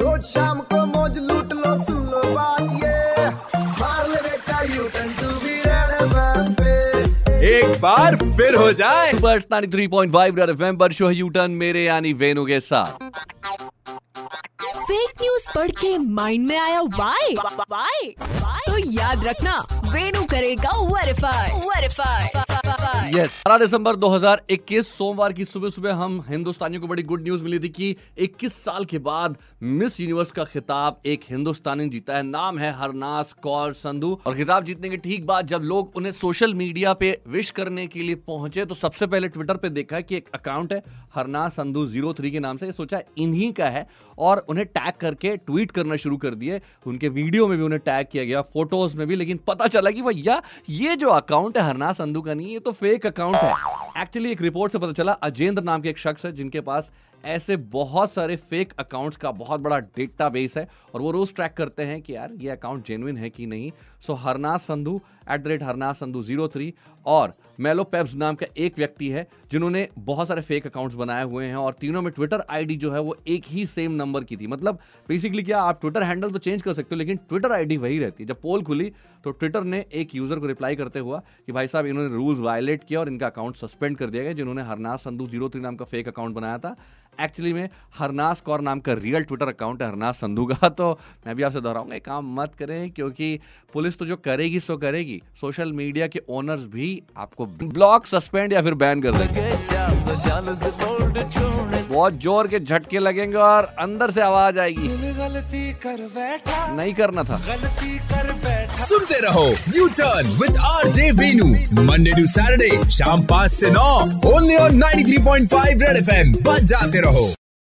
रोज शाम को मौज लूट लो सुन लो बात ये। मार ले बेटा U turn to be red FM पे। एक बार फिर हो जाए। सुपर 93.5 रेड एफएम पर शो यू टर्न मेरे यानी वेनु के साथ। फेक न्यूज़ पढ़ के माइंड में आया वाई वाई तो याद रखना वेनु करेगा वेरीफाई वेरीफाई यस 12 दिसंबर 2021 सोमवार की सुबह सुबह हम हिंदुस्तानियों को बड़ी गुड न्यूज़ मिली थी कि 21 साल के बाद मिस यूनिवर्स का खिताब एक हिंदुस्तानी जीता है। नाम है हरनास कौर संधू और खिताब जीतने के ठीक बाद जब लोग उन्हें सोशल मीडिया पे विश करने के लिए पहुँचे तो सबसे पहले ट्विटर पे देखा कि एक अकाउंट है, हरनास संधू ज़ीरो के नाम से। सोचा इन्हीं का है और उन्हें टैग करके ट्वीट करना शुरू कर दिए। उनके वीडियो में भी उन्हें टैग किया गया फ़ोटोज़ में भी, लेकिन पता चला कि भैया, ये जो अकाउंट है हरना संधू का नहीं, ये तो फेक अकाउंट है। एक्चुअली एक रिपोर्ट से पता चला, अजेंद्र नाम के एक शख्स है जिनके पास ऐसे बहुत सारे फेक अकाउंट्स का बहुत बड़ा डेटा बेस है और वो रोज ट्रैक करते हैं कि यार ये अकाउंट जेनुइन है कि नहीं। So Harnath Sandhu at the rate Harnath Sandhu zero three और मेलो पेप्स नाम का एक व्यक्ति है जिन्होंने बहुत सारे फेक अकाउंट्स बनाए हुए हैं और तीनों में ट्विटर आईडी जो है वो एक ही सेम नंबर की थी। मतलब बेसिकली क्या आप ट्विटर हैंडल तो चेंज कर सकते हो, लेकिन ट्विटर आईडी वही रहती है। जब पोल खुली तो ट्विटर ने एक यूज़र को रिप्लाई करते हुआ कि भाई साहब इन्होंने रूल्स वायलेट किया और इनका अकाउंट सस्पेंड कर दिया गया, जिन्होंने हरनाथ संधू ज़ीरो नाम का फेक अकाउंट बनाया था। एक्चुअली में हरनास कौर नाम का रियल ट्विटर अकाउंट है हरनास संधू का तो मैं भी आपसे दोहराऊँगा ये काम मत करें क्योंकि पुलिस तो जो करेगी सो करेगी। सोशल मीडिया के ओनर्स भी आपको ब्लॉक सस्पेंड या फिर बैन कर देंगे। बहुत ज़ोर के झटके लगेंगे और अंदर से आवाज़ आएगी। गलती कर बैठा। नहीं करना था। गलती कर बैठा। सुनते रहो U turn with R J Venu Monday to Saturday शाम पाँच से नौ only on 93.5 red F M बच जाते रहो।